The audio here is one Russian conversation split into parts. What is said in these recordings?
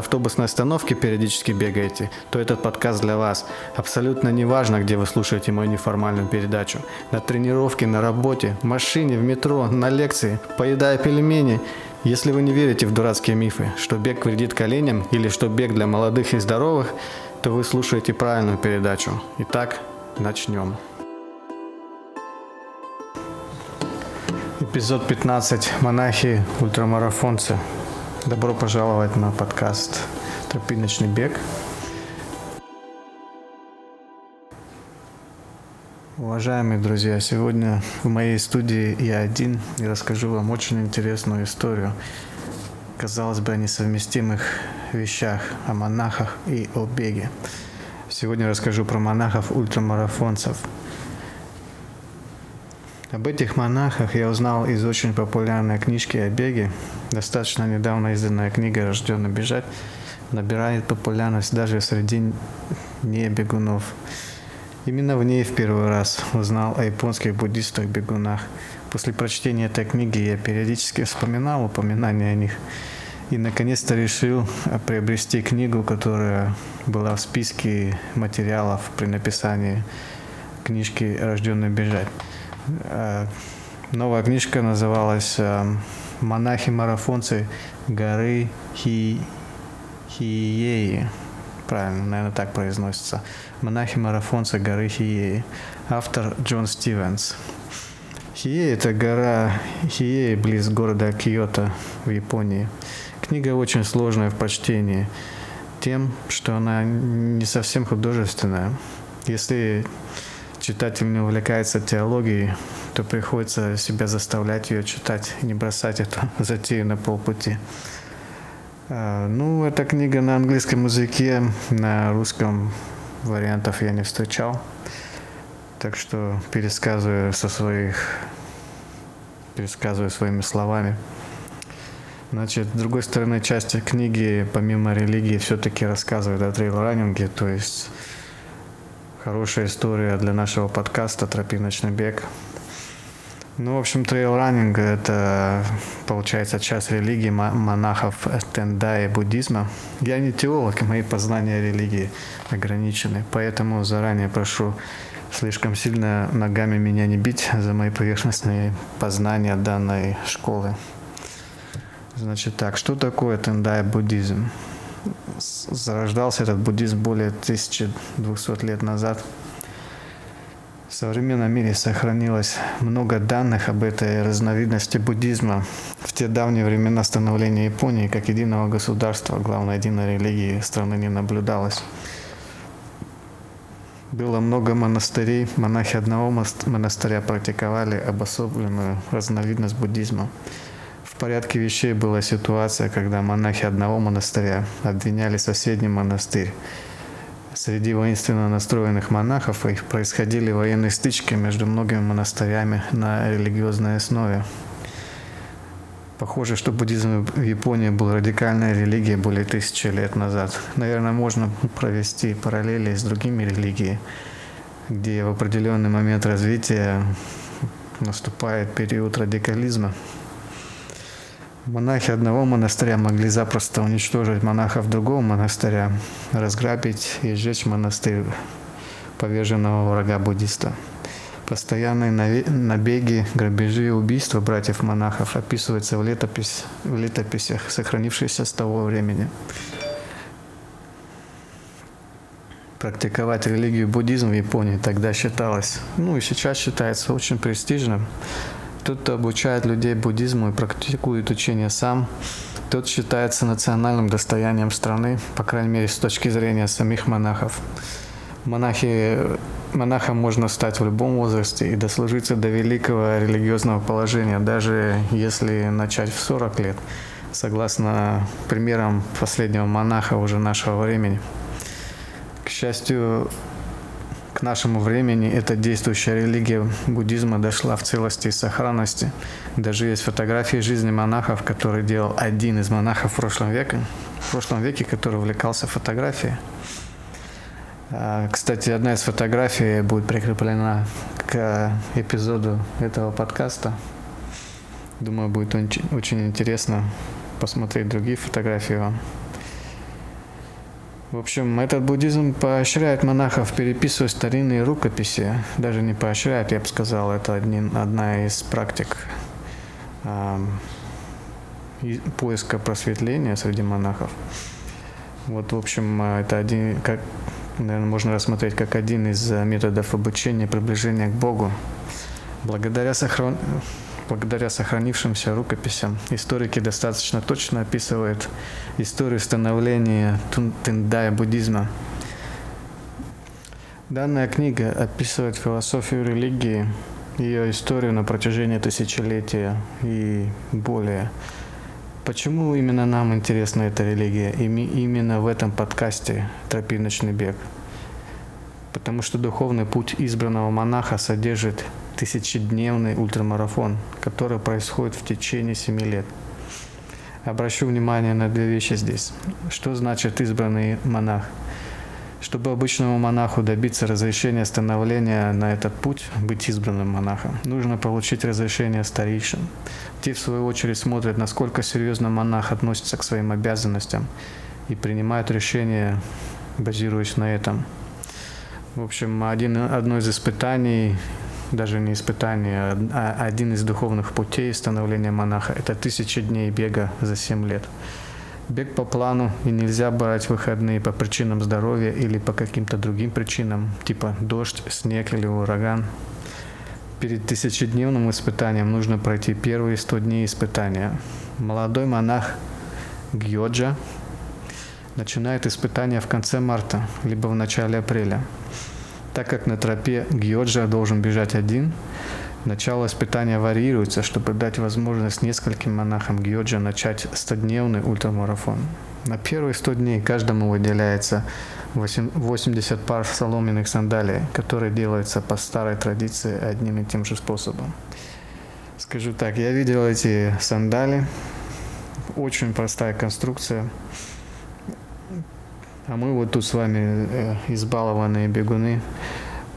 автобусной остановки периодически бегаете, то этот подкаст для вас. Абсолютно не важно, где вы слушаете мою неформальную передачу. На тренировке, на работе, в машине, в метро, на лекции, поедая пельмени. Если вы не верите в дурацкие мифы, что бег вредит коленям или что бег для молодых и здоровых, то вы слушаете правильную передачу. Итак, начнем. Эпизод 15. Монахи ультрамарафонцы. Добро пожаловать на подкаст «Тропиночный бег». Уважаемые друзья, сегодня в моей студии я один и расскажу вам очень интересную историю. Казалось бы, о несовместимых вещах, о монахах и о беге. Сегодня расскажу про монахов-ультрамарафонцев – об этих монахах я узнал из очень популярной книжки о беге. Достаточно недавно изданная книга «Рожденный бежать» набирает популярность даже среди небегунов. Именно в ней в первый раз узнал о японских буддистах-бегунах. После прочтения этой книги я периодически вспоминал упоминания о них и наконец-то решил приобрести книгу, которая была в списке материалов при написании книжки «Рожденный бежать». Э, новая книжка называлась э, «Монахи-марафонцы горы Хи... Хиеи». Правильно, наверное, так произносится. «Монахи-марафонцы горы Хиеи». Автор Джон Стивенс. Хиеи – это гора Хиеи близ города Киото в Японии. Книга очень сложная в прочтении тем, что она не совсем художественная. Если читатель не увлекается теологией, то приходится себя заставлять ее читать, не бросать эту затею на полпути. А, ну, эта книга на английском языке, на русском вариантов я не встречал. Так что пересказываю со своих, пересказываю своими словами. Значит, с другой стороны, часть книги, помимо религии, все-таки рассказывает о трейл-раннинге, то есть Хорошая история для нашего подкаста «Тропиночный бег». Ну, в общем, трейл-раннинг – это, получается, часть религии монахов тендай-буддизма. Я не теолог, мои познания религии ограничены, поэтому заранее прошу слишком сильно ногами меня не бить за мои поверхностные познания данной школы. Значит так, что такое тендай буддизм? Зарождался этот буддизм более 1200 лет назад. В современном мире сохранилось много данных об этой разновидности буддизма. В те давние времена становления Японии как единого государства, главной единой религии страны не наблюдалось. Было много монастырей, монахи одного монастыря практиковали обособленную разновидность буддизма порядке вещей была ситуация, когда монахи одного монастыря обвиняли соседний монастырь. Среди воинственно настроенных монахов происходили военные стычки между многими монастырями на религиозной основе. Похоже, что буддизм в Японии был радикальной религией более тысячи лет назад. Наверное, можно провести параллели с другими религиями, где в определенный момент развития наступает период радикализма. Монахи одного монастыря могли запросто уничтожить монахов другого монастыря, разграбить и сжечь монастырь поверженного врага буддиста. Постоянные набеги, грабежи и убийства братьев-монахов описываются в, летопись, в летописях, сохранившихся с того времени. Практиковать религию буддизм в Японии тогда считалось, ну и сейчас считается очень престижным. Тот, кто обучает людей буддизму и практикует учение сам, тот считается национальным достоянием страны, по крайней мере, с точки зрения самих монахов. Монахи, монахом можно стать в любом возрасте и дослужиться до великого религиозного положения, даже если начать в 40 лет. согласно примерам последнего монаха уже нашего времени. К счастью, к нашему времени эта действующая религия буддизма дошла в целости и сохранности. Даже есть фотографии жизни монахов, которые делал один из монахов в прошлом веке, в прошлом веке, который увлекался фотографией. А, кстати, одна из фотографий будет прикреплена к эпизоду этого подкаста. Думаю, будет очень интересно посмотреть другие фотографии вам. В общем, этот буддизм поощряет монахов переписывать старинные рукописи. Даже не поощряет, я бы сказал, это один, одна из практик э, поиска просветления среди монахов. Вот, в общем, это один, как, наверное, можно рассмотреть как один из методов обучения приближения к Богу. Благодаря сохран благодаря сохранившимся рукописям историки достаточно точно описывают историю становления Тендая буддизма. Данная книга описывает философию религии, ее историю на протяжении тысячелетия и более. Почему именно нам интересна эта религия? И именно в этом подкасте «Тропиночный бег». Потому что духовный путь избранного монаха содержит тысячедневный ультрамарафон, который происходит в течение семи лет. Обращу внимание на две вещи здесь. Что значит избранный монах? Чтобы обычному монаху добиться разрешения становления на этот путь, быть избранным монахом, нужно получить разрешение старейшин. Те, в свою очередь, смотрят, насколько серьезно монах относится к своим обязанностям и принимают решение, базируясь на этом. В общем, один, одно из испытаний даже не испытание, а один из духовных путей становления монаха – это тысяча дней бега за семь лет. Бег по плану, и нельзя брать выходные по причинам здоровья или по каким-то другим причинам, типа дождь, снег или ураган. Перед тысячедневным испытанием нужно пройти первые сто дней испытания. Молодой монах Гьоджа начинает испытания в конце марта, либо в начале апреля – так как на тропе Гьоджа должен бежать один, начало испытания варьируется, чтобы дать возможность нескольким монахам Гьоджа начать 100-дневный ультрамарафон. На первые 100 дней каждому выделяется 80 пар соломенных сандалий, которые делаются по старой традиции одним и тем же способом. Скажу так, я видел эти сандали, очень простая конструкция. А мы вот тут с вами э, избалованные бегуны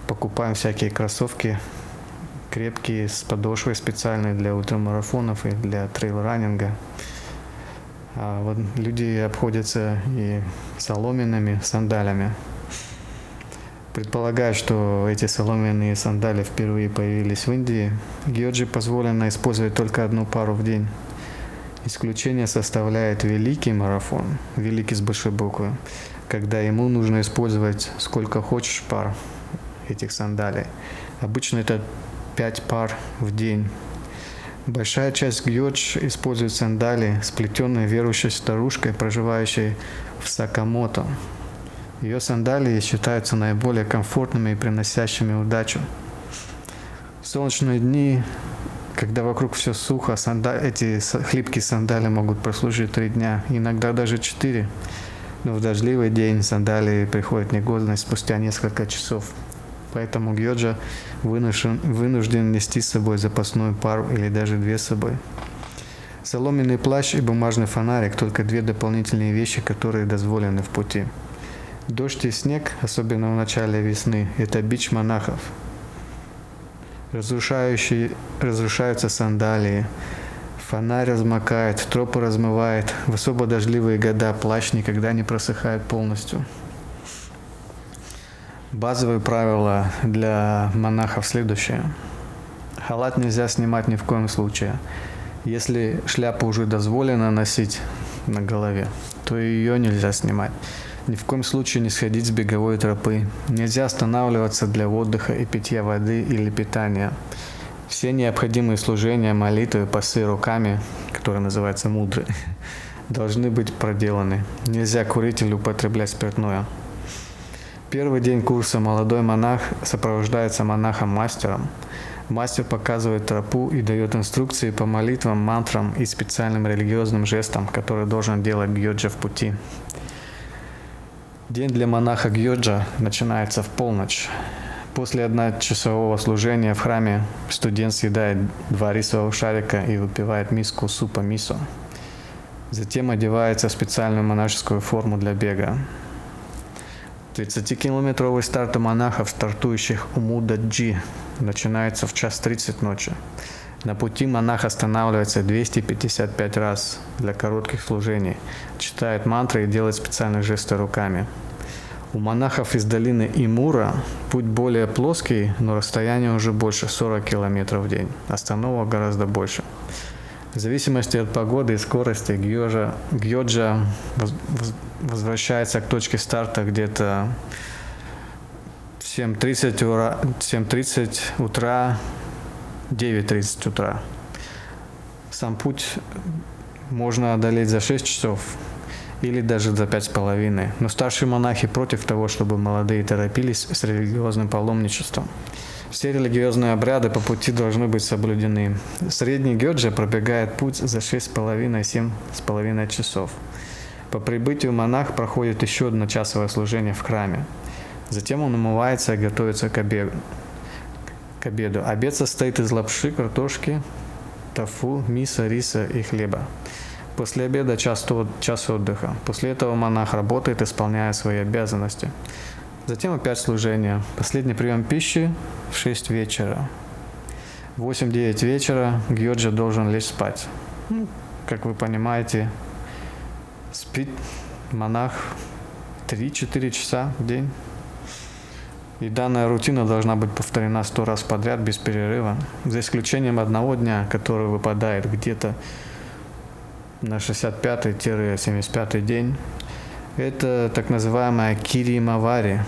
покупаем всякие кроссовки крепкие с подошвой специальной для ультрамарафонов и для трейл-раннинга. А вот люди обходятся и соломенными сандалями. Предполагаю, что эти соломенные сандали впервые появились в Индии. Георджи позволено использовать только одну пару в день. Исключение составляет великий марафон, великий с большой буквы, когда ему нужно использовать сколько хочешь пар этих сандалий. Обычно это 5 пар в день. Большая часть гьодж использует сандали, сплетенные верующей старушкой, проживающей в Сакамото. Ее сандалии считаются наиболее комфортными и приносящими удачу. В солнечные дни, когда вокруг все сухо, санда... эти хлипкие сандали могут прослужить три дня, иногда даже четыре. Но в дождливый день сандалии приходят негодность спустя несколько часов. Поэтому Гьоджа вынужден, вынужден нести с собой запасную пару или даже две с собой. Соломенный плащ и бумажный фонарик – только две дополнительные вещи, которые дозволены в пути. Дождь и снег, особенно в начале весны, это бич монахов. Разрушающие, разрушаются сандалии, Фонарь размокает, тропы размывает. В особо дождливые года плащ никогда не просыхает полностью. Базовые правила для монахов следующее. Халат нельзя снимать ни в коем случае. Если шляпу уже дозволено носить на голове, то ее нельзя снимать. Ни в коем случае не сходить с беговой тропы. Нельзя останавливаться для отдыха и питья воды или питания. Все необходимые служения, молитвы, пасы руками, которые называются мудры, должны быть проделаны. Нельзя курить или употреблять спиртное. Первый день курса молодой монах сопровождается монахом-мастером. Мастер показывает тропу и дает инструкции по молитвам, мантрам и специальным религиозным жестам, которые должен делать Гьоджа в пути. День для монаха Гьоджа начинается в полночь. После одночасового служения в храме студент съедает два рисовых шарика и выпивает миску супа мисо. Затем одевается в специальную монашескую форму для бега. 30-километровый старт у монахов, стартующих у Мудаджи, начинается в час 30 ночи. На пути монах останавливается 255 раз для коротких служений, читает мантры и делает специальные жесты руками – у монахов из долины Имура путь более плоский, но расстояние уже больше 40 километров в день. Остановок гораздо больше. В зависимости от погоды и скорости Гьоджа, Гьоджа возвращается к точке старта где-то в 7.30 утра, 7.30 утра 9.30 утра. Сам путь можно одолеть за 6 часов, или даже за пять с половиной. Но старшие монахи против того, чтобы молодые торопились с религиозным паломничеством. Все религиозные обряды по пути должны быть соблюдены. Средний Гёджа пробегает путь за 6,5-7,5 часов. По прибытию монах проходит еще одно часовое служение в храме. Затем он умывается и готовится к обеду. К обеду. Обед состоит из лапши, картошки, тофу, миса, риса и хлеба. После обеда час, час отдыха. После этого монах работает, исполняя свои обязанности. Затем опять служение. Последний прием пищи в 6 вечера. В 8-9 вечера Гьоджа должен лечь спать. Ну, как вы понимаете, спит монах 3-4 часа в день. И данная рутина должна быть повторена сто раз подряд без перерыва, за исключением одного дня, который выпадает где-то на 65-75 день. Это так называемая Киримавари,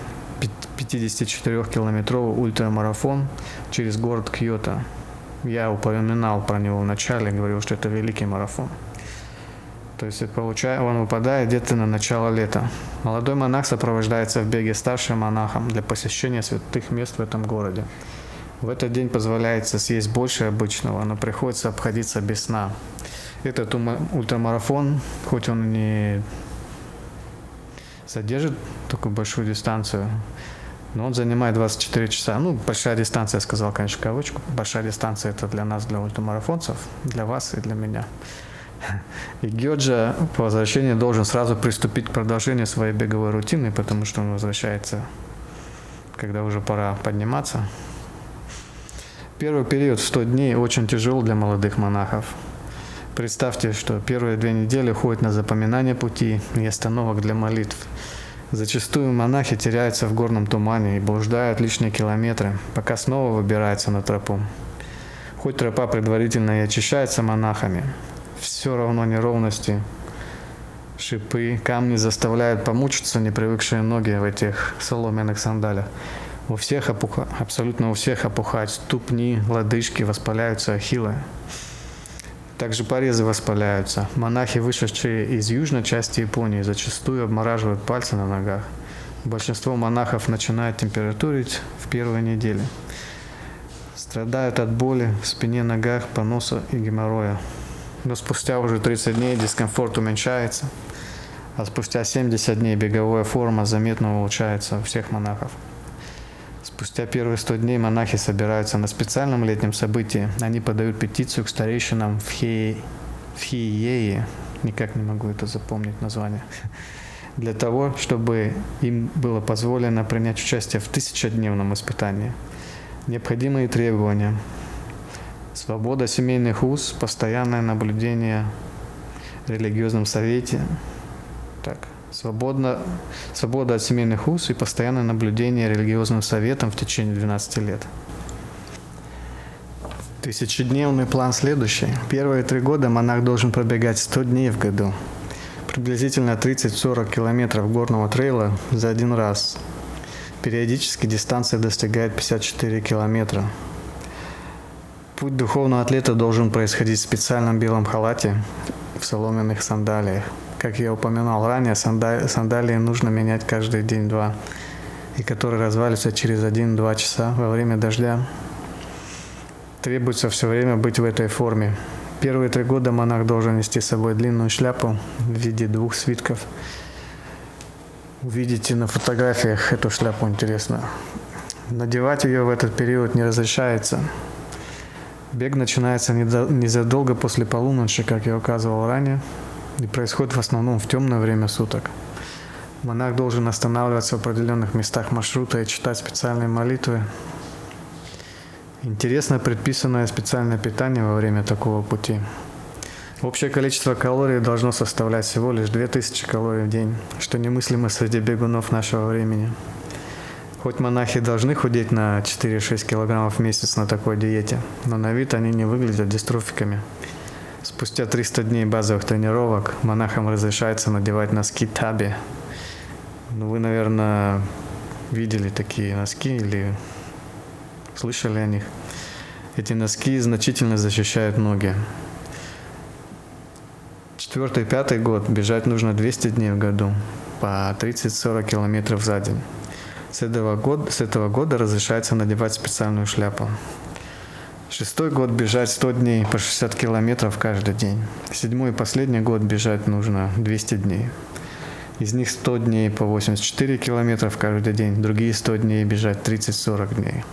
54-километровый ультрамарафон через город Кьото. Я упоминал про него в начале, говорил, что это великий марафон. То есть получая, он выпадает где-то на начало лета. Молодой монах сопровождается в беге старшим монахом для посещения святых мест в этом городе. В этот день позволяется съесть больше обычного, но приходится обходиться без сна. Этот ультрамарафон, хоть он не содержит такую большую дистанцию, но он занимает 24 часа. Ну, большая дистанция, я сказал, конечно, кавычку. Большая дистанция это для нас, для ультрамарафонцев, для вас и для меня. И Георджа по возвращении должен сразу приступить к продолжению своей беговой рутины, потому что он возвращается, когда уже пора подниматься. Первый период в 100 дней очень тяжел для молодых монахов. Представьте, что первые две недели ходят на запоминание пути и остановок для молитв. Зачастую монахи теряются в горном тумане и блуждают лишние километры, пока снова выбираются на тропу. Хоть тропа предварительно и очищается монахами, все равно неровности, шипы, камни заставляют помучиться непривыкшие ноги в этих соломенных сандалях. У всех опуха... абсолютно у всех опухают ступни, лодыжки, воспаляются ахиллы. Также порезы воспаляются. Монахи, вышедшие из южной части Японии, зачастую обмораживают пальцы на ногах. Большинство монахов начинает температурить в первой неделе. Страдают от боли в спине, ногах, поноса и геморроя. Но спустя уже 30 дней дискомфорт уменьшается, а спустя 70 дней беговая форма заметно улучшается у всех монахов. Спустя первые 100 дней монахи собираются на специальном летнем событии. Они подают петицию к старейшинам в, Хи... в Хиее, никак не могу это запомнить название, для того, чтобы им было позволено принять участие в тысячедневном испытании. Необходимые требования. Свобода семейных уз, постоянное наблюдение в религиозном совете. Так, Свободно, свобода от семейных уз и постоянное наблюдение религиозным советом в течение 12 лет. Тысячедневный план следующий. Первые три года монах должен пробегать 100 дней в году. Приблизительно 30-40 километров горного трейла за один раз. Периодически дистанция достигает 54 километра. Путь духовного атлета должен происходить в специальном белом халате в соломенных сандалиях. Как я упоминал ранее, сандалии нужно менять каждый день-два, и которые развалится через один-два часа во время дождя. Требуется все время быть в этой форме. Первые три года монах должен нести с собой длинную шляпу в виде двух свитков. Увидите на фотографиях эту шляпу, интересно. Надевать ее в этот период не разрешается. Бег начинается незадолго после полуночи, как я указывал ранее, и происходит в основном в темное время суток. Монах должен останавливаться в определенных местах маршрута и читать специальные молитвы, Интересно предписанное специальное питание во время такого пути. Общее количество калорий должно составлять всего лишь 2000 калорий в день, что немыслимо среди бегунов нашего времени. Хоть монахи должны худеть на 4-6 килограммов в месяц на такой диете, но на вид они не выглядят дистрофиками. Спустя 300 дней базовых тренировок монахам разрешается надевать носки таби. Ну, вы, наверное, видели такие носки или Слышали о них? Эти носки значительно защищают ноги. Четвертый, пятый год бежать нужно 200 дней в году по 30-40 километров за день. С этого, года, с этого года разрешается надевать специальную шляпу. Шестой год бежать 100 дней по 60 километров каждый день. Седьмой и последний год бежать нужно 200 дней. Из них 100 дней по 84 километров каждый день, другие 100 дней бежать 30-40 дней.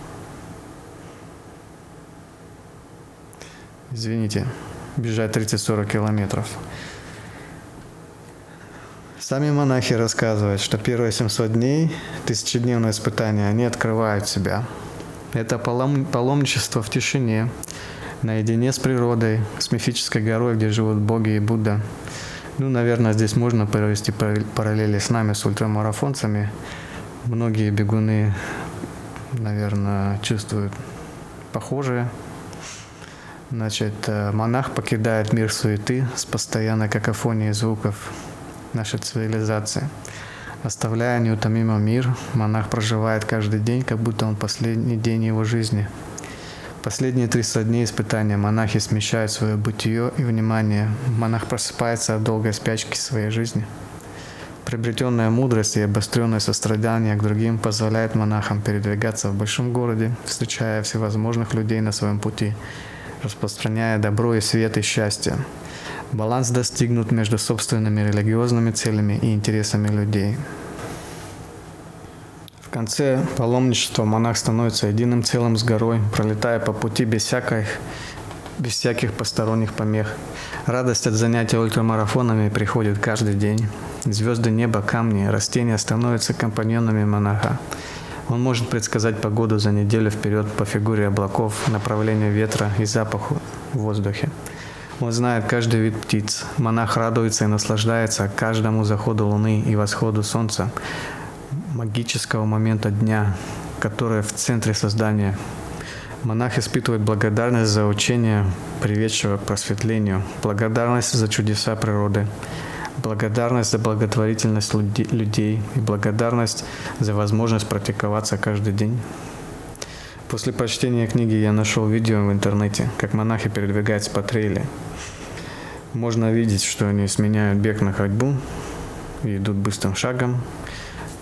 извините, бежать 30-40 километров. Сами монахи рассказывают, что первые 700 дней, тысячедневное испытание, они открывают себя. Это палом, паломничество в тишине, наедине с природой, с мифической горой, где живут боги и Будда. Ну, наверное, здесь можно провести параллели с нами, с ультрамарафонцами. Многие бегуны, наверное, чувствуют похожие Значит, э, монах покидает мир суеты с постоянной какофонией звуков нашей цивилизации. Оставляя неутомимый мир, монах проживает каждый день, как будто он последний день его жизни. Последние 300 дней испытания монахи смещают свое бытие и внимание. Монах просыпается от долгой спячки своей жизни. Приобретенная мудрость и обостренное сострадание к другим позволяет монахам передвигаться в большом городе, встречая всевозможных людей на своем пути – распространяя добро и свет и счастье. Баланс достигнут между собственными религиозными целями и интересами людей. В конце паломничества монах становится единым целым с горой, пролетая по пути без всяких, без всяких посторонних помех. Радость от занятия ультрамарафонами приходит каждый день. Звезды неба, камни, растения становятся компаньонами монаха. Он может предсказать погоду за неделю вперед по фигуре облаков, направлению ветра и запаху в воздухе. Он знает каждый вид птиц. Монах радуется и наслаждается каждому заходу луны и восходу солнца, магического момента дня, который в центре создания. Монах испытывает благодарность за учение, приведшего к просветлению, благодарность за чудеса природы, благодарность за благотворительность людей и благодарность за возможность практиковаться каждый день. После прочтения книги я нашел видео в интернете, как монахи передвигаются по трейле. Можно видеть, что они сменяют бег на ходьбу и идут быстрым шагом.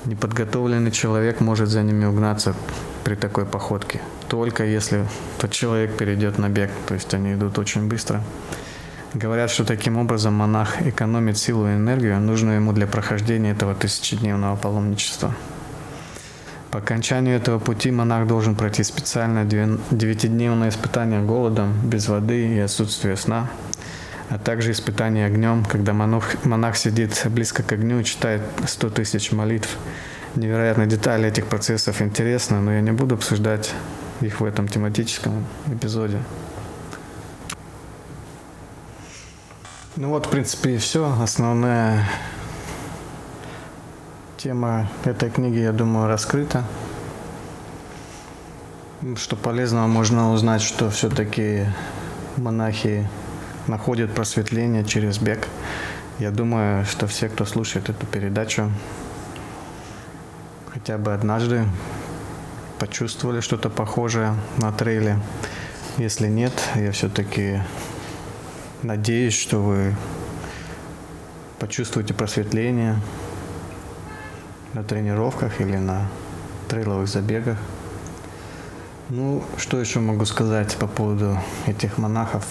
Неподготовленный человек может за ними угнаться при такой походке, только если тот человек перейдет на бег, то есть они идут очень быстро. Говорят, что таким образом монах экономит силу и энергию, нужную ему для прохождения этого тысячедневного паломничества. По окончанию этого пути монах должен пройти специальное девятидневное испытание голодом, без воды и отсутствия сна, а также испытание огнем, когда монах, монах сидит близко к огню и читает 100 тысяч молитв. Невероятные детали этих процессов интересны, но я не буду обсуждать их в этом тематическом эпизоде. Ну вот, в принципе, и все. Основная тема этой книги, я думаю, раскрыта. Что полезного можно узнать, что все-таки монахи находят просветление через бег. Я думаю, что все, кто слушает эту передачу, хотя бы однажды почувствовали что-то похожее на трейле. Если нет, я все-таки Надеюсь, что вы почувствуете просветление на тренировках или на трейловых забегах. Ну, что еще могу сказать по поводу этих монахов?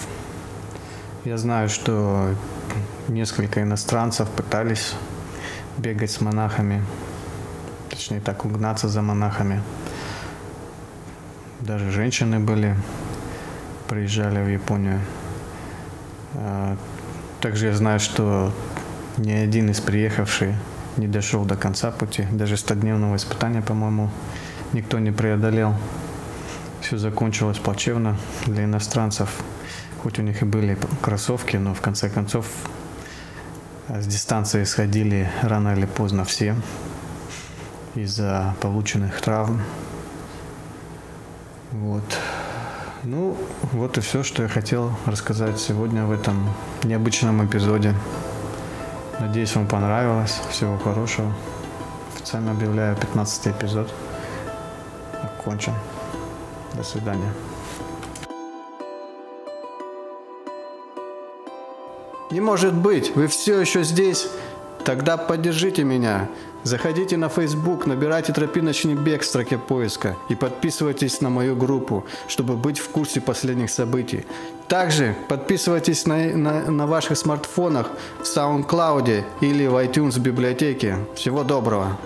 Я знаю, что несколько иностранцев пытались бегать с монахами, точнее так, угнаться за монахами. Даже женщины были, приезжали в Японию. А, Также я знаю, что ни один из приехавших не дошел до конца пути. Даже 100-дневного испытания, по-моему, никто не преодолел. Все закончилось плачевно для иностранцев. Хоть у них и были кроссовки, но в конце концов а, с дистанции сходили рано или поздно все из-за полученных травм. Вот. Ну, вот и все, что я хотел рассказать сегодня в этом необычном эпизоде. Надеюсь, вам понравилось. Всего хорошего. Официально объявляю 15 эпизод. Окончен. До свидания. Не может быть, вы все еще здесь? Тогда поддержите меня. Заходите на Facebook, набирайте «Тропиночный бег» в строке поиска и подписывайтесь на мою группу, чтобы быть в курсе последних событий. Также подписывайтесь на, на, на ваших смартфонах в SoundCloud или в iTunes библиотеке. Всего доброго!